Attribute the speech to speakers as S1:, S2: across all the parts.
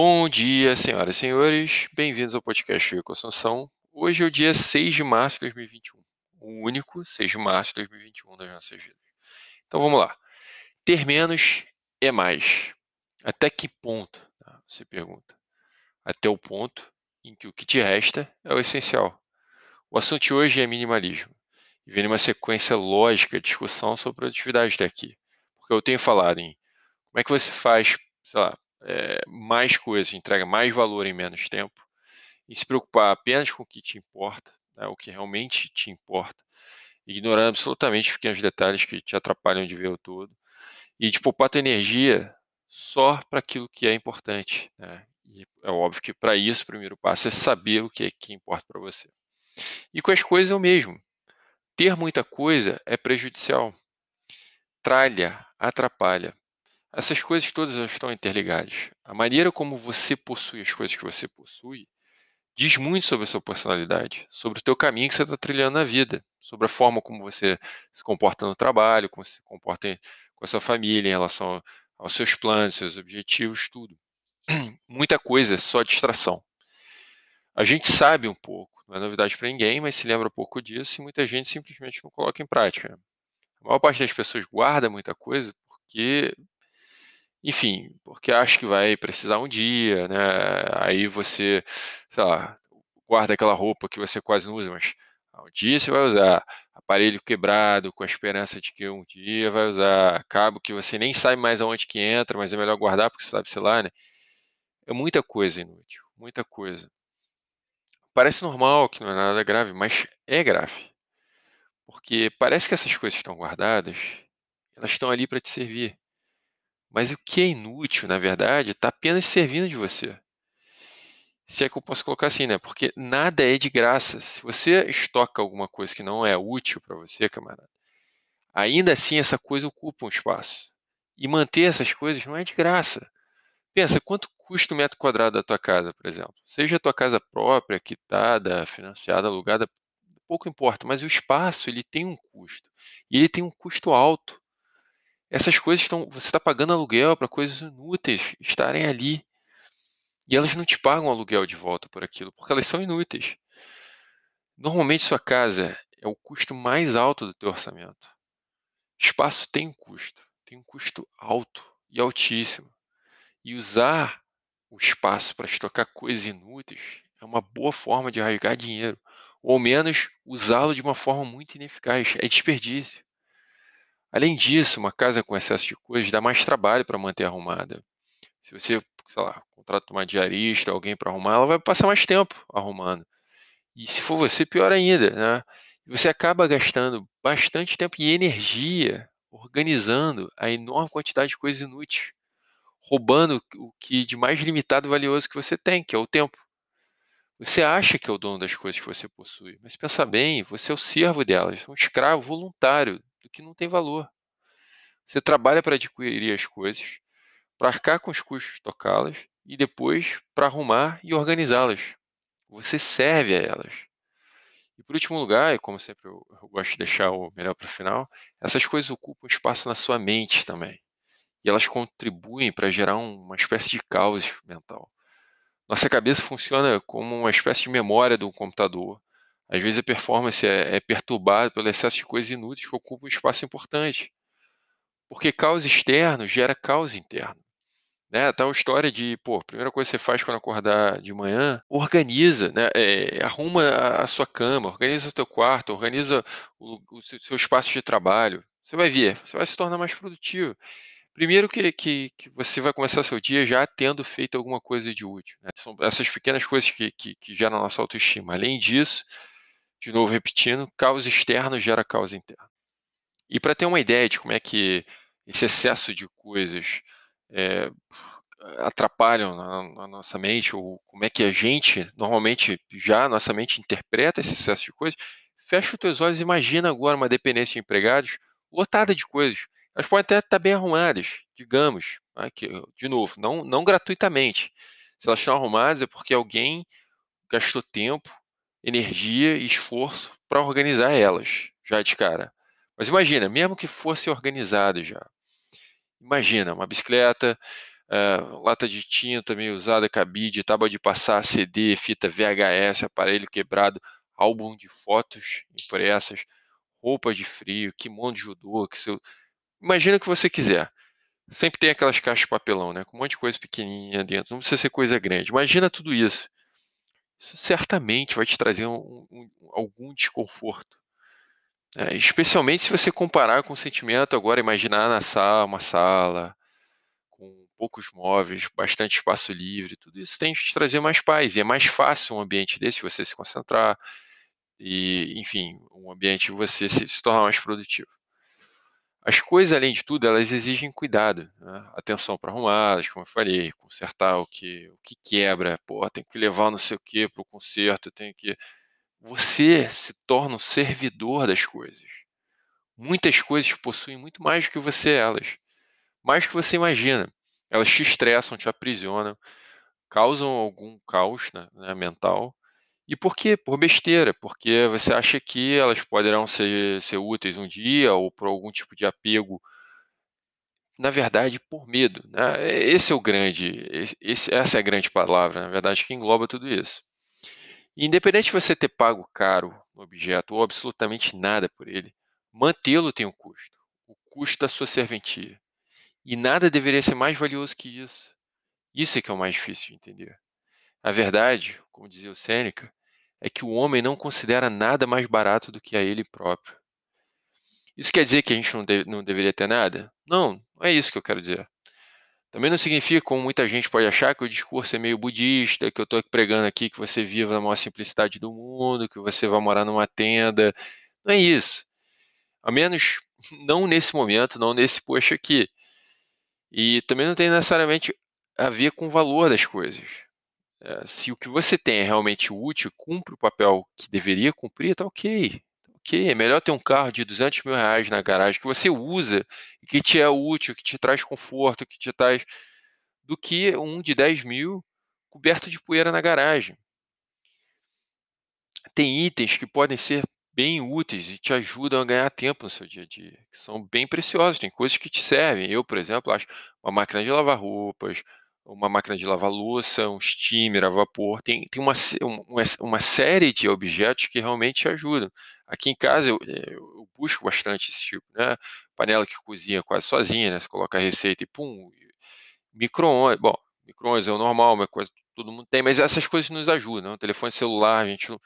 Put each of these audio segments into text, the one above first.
S1: Bom dia, senhoras e senhores. Bem-vindos ao podcast Ecoassunção. Hoje é o dia 6 de março de 2021. O único 6 de março de 2021 das nossas vidas. Então vamos lá. Ter menos é mais. Até que ponto? Tá? Você pergunta. Até o ponto em que o que te resta é o essencial. O assunto de hoje é minimalismo. E vem uma sequência lógica de discussão sobre produtividade daqui. Porque eu tenho falado em como é que você faz, sei lá, é, mais coisas, entrega mais valor em menos tempo, e se preocupar apenas com o que te importa, né, o que realmente te importa, ignorando absolutamente pequenos detalhes que te atrapalham de ver o todo, e de poupar tua energia só para aquilo que é importante. Né? E é óbvio que para isso o primeiro passo é saber o que é que importa para você. E com as coisas é o mesmo. Ter muita coisa é prejudicial. Tralha, atrapalha. Essas coisas todas estão interligadas. A maneira como você possui as coisas que você possui diz muito sobre a sua personalidade, sobre o teu caminho que você está trilhando na vida, sobre a forma como você se comporta no trabalho, como se comporta com a sua família, em relação aos seus planos, seus objetivos, tudo. Muita coisa é só distração. A gente sabe um pouco, não é novidade para ninguém, mas se lembra pouco disso e muita gente simplesmente não coloca em prática. A maior parte das pessoas guarda muita coisa porque enfim, porque acha que vai precisar um dia, né? Aí você, sei lá, guarda aquela roupa que você quase não usa, mas um dia você vai usar. Aparelho quebrado, com a esperança de que um dia vai usar. Cabo que você nem sabe mais aonde que entra, mas é melhor guardar porque você sabe, sei lá, né? É muita coisa inútil, muita coisa. Parece normal, que não é nada grave, mas é grave. Porque parece que essas coisas estão guardadas, elas estão ali para te servir. Mas o que é inútil, na verdade, está apenas servindo de você. Se é que eu posso colocar assim, né? Porque nada é de graça. Se você estoca alguma coisa que não é útil para você, camarada, ainda assim essa coisa ocupa um espaço. E manter essas coisas não é de graça. Pensa, quanto custa o um metro quadrado da tua casa, por exemplo? Seja a tua casa própria, quitada, financiada, alugada, pouco importa, mas o espaço ele tem um custo. E ele tem um custo alto. Essas coisas estão. Você está pagando aluguel para coisas inúteis estarem ali. E elas não te pagam aluguel de volta por aquilo, porque elas são inúteis. Normalmente sua casa é o custo mais alto do teu orçamento. Espaço tem um custo, tem um custo alto e altíssimo. E usar o espaço para estocar coisas inúteis é uma boa forma de rasgar dinheiro, ou ao menos usá-lo de uma forma muito ineficaz, é desperdício. Além disso, uma casa com excesso de coisas dá mais trabalho para manter arrumada. Se você, sei lá, contrata uma diarista, alguém para arrumar, ela vai passar mais tempo arrumando. E se for você, pior ainda, né? Você acaba gastando bastante tempo e energia organizando a enorme quantidade de coisas inúteis, roubando o que de mais limitado e valioso que você tem, que é o tempo. Você acha que é o dono das coisas que você possui, mas pensa bem, você é o servo delas, um escravo voluntário que não tem valor. Você trabalha para adquirir as coisas, para arcar com os custos tocá-las e depois para arrumar e organizá-las. Você serve a elas. E por último lugar, e como sempre eu, eu gosto de deixar o melhor para o final, essas coisas ocupam espaço na sua mente também. E elas contribuem para gerar uma espécie de caos mental. Nossa cabeça funciona como uma espécie de memória do computador, às vezes a performance é, é perturbada pelo excesso de coisas inúteis que ocupam um espaço importante. Porque caos externo gera caos interno. Né? Tá a história de, pô, primeira coisa que você faz quando acordar de manhã, organiza, né? É, arruma a, a, sua cama, organiza o teu quarto, organiza o, o seu espaço de trabalho. Você vai ver, você vai se tornar mais produtivo. Primeiro que, que, que, você vai começar seu dia já tendo feito alguma coisa de útil. Né? São essas pequenas coisas que, que, que geram a nossa autoestima. Além disso, de novo repetindo, caos externo gera caos interno. E para ter uma ideia de como é que esse excesso de coisas é, atrapalham na, na, nossa mente, ou como é que a gente, normalmente, já nossa mente interpreta esse excesso de coisas, fecha os teus olhos e imagina agora uma dependência de empregados lotada de coisas. Elas podem até estar bem arrumadas, digamos, né, que, de novo, não, não gratuitamente. Se elas estão arrumadas é porque alguém gastou tempo, energia e esforço para organizar elas, já de cara. Mas imagina, mesmo que fosse organizado já. Imagina uma bicicleta, uh, lata de tinta meio usada, cabide, tábua de passar, CD, fita VHS, aparelho quebrado, álbum de fotos impressas, roupa de frio, kimono de judô, que seu... imagina o que você quiser. Sempre tem aquelas caixas de papelão, né? Com um monte de coisa pequenininha dentro. Não precisa ser coisa grande. Imagina tudo isso. Isso certamente vai te trazer um, um, algum desconforto. É, especialmente se você comparar com o sentimento agora, imaginar na sala, uma sala, com poucos móveis, bastante espaço livre, tudo isso tem que te trazer mais paz. E é mais fácil um ambiente desse você se concentrar e, enfim, um ambiente você se, se tornar mais produtivo. As coisas, além de tudo, elas exigem cuidado, né? atenção para arrumá-las, como eu falei, consertar o que, o que quebra, pô, tem que levar não sei o que para o conserto, tem que. Você se torna um servidor das coisas. Muitas coisas possuem muito mais do que você elas, mais do que você imagina. Elas te estressam, te aprisionam, causam algum caos né, né mental e por quê? Por besteira, porque você acha que elas poderão ser, ser úteis um dia ou por algum tipo de apego. Na verdade, por medo. Né? Esse é o grande, esse, essa é a grande palavra, na verdade, que engloba tudo isso. Independente de você ter pago caro no objeto ou absolutamente nada por ele, mantê-lo tem um custo. O custo da sua serventia. E nada deveria ser mais valioso que isso. Isso é que é o mais difícil de entender. A verdade, como dizia o Sêneca, é que o homem não considera nada mais barato do que a ele próprio. Isso quer dizer que a gente não, não deveria ter nada? Não, não é isso que eu quero dizer. Também não significa, como muita gente pode achar, que o discurso é meio budista, que eu estou pregando aqui que você viva na maior simplicidade do mundo, que você vai morar numa tenda. Não é isso. A menos não nesse momento, não nesse post aqui. E também não tem necessariamente a ver com o valor das coisas. É, se o que você tem é realmente útil, cumpre o papel que deveria cumprir, tá ok. Tá ok, é melhor ter um carro de 200 mil reais na garagem que você usa e que te é útil, que te traz conforto, que te traz. do que um de 10 mil coberto de poeira na garagem. Tem itens que podem ser bem úteis e te ajudam a ganhar tempo no seu dia a dia, que são bem preciosos, tem coisas que te servem. Eu, por exemplo, acho uma máquina de lavar roupas, uma máquina de lavar louça, um steamer a vapor, tem, tem uma, uma, uma série de objetos que realmente ajudam. Aqui em casa eu, eh, eu busco bastante esse tipo, né? Panela que cozinha quase sozinha, né? Você coloca a receita e pum, micro-ondas, bom, micro-ondas é o normal, uma coisa todo mundo tem, mas essas coisas nos ajudam. Né? O telefone celular, a gente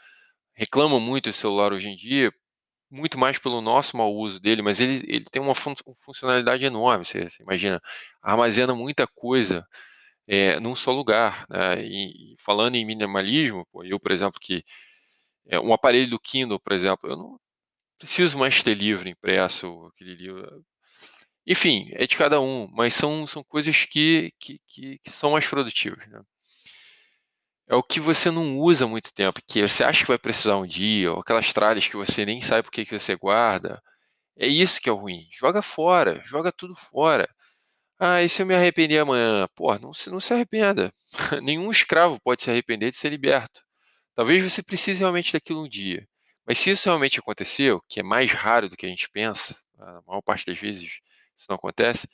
S1: reclama muito do celular hoje em dia, muito mais pelo nosso mau uso dele, mas ele, ele tem uma fun funcionalidade enorme. Você, você imagina, armazena muita coisa é, num só lugar. Né? E, falando em minimalismo, pô, eu, por exemplo, que é, um aparelho do Kindle, por exemplo, eu não preciso mais ter livro impresso, aquele livro. Enfim, é de cada um, mas são, são coisas que, que, que, que são mais produtivas. Né? É o que você não usa muito tempo, que você acha que vai precisar um dia, ou aquelas tralhas que você nem sabe por que você guarda. É isso que é ruim. Joga fora, joga tudo fora. Ah, e se eu me arrepender amanhã? Pô, não se, não se arrependa. Nenhum escravo pode se arrepender de ser liberto. Talvez você precise realmente daquilo um dia. Mas se isso realmente aconteceu, que é mais raro do que a gente pensa, a maior parte das vezes isso não acontece,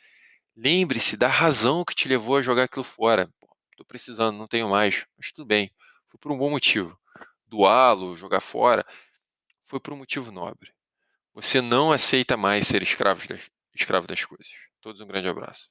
S1: lembre-se da razão que te levou a jogar aquilo fora. Estou precisando, não tenho mais, mas tudo bem, foi por um bom motivo. Doá-lo, jogar fora, foi por um motivo nobre. Você não aceita mais ser escravo das, escravo das coisas. Todos um grande abraço.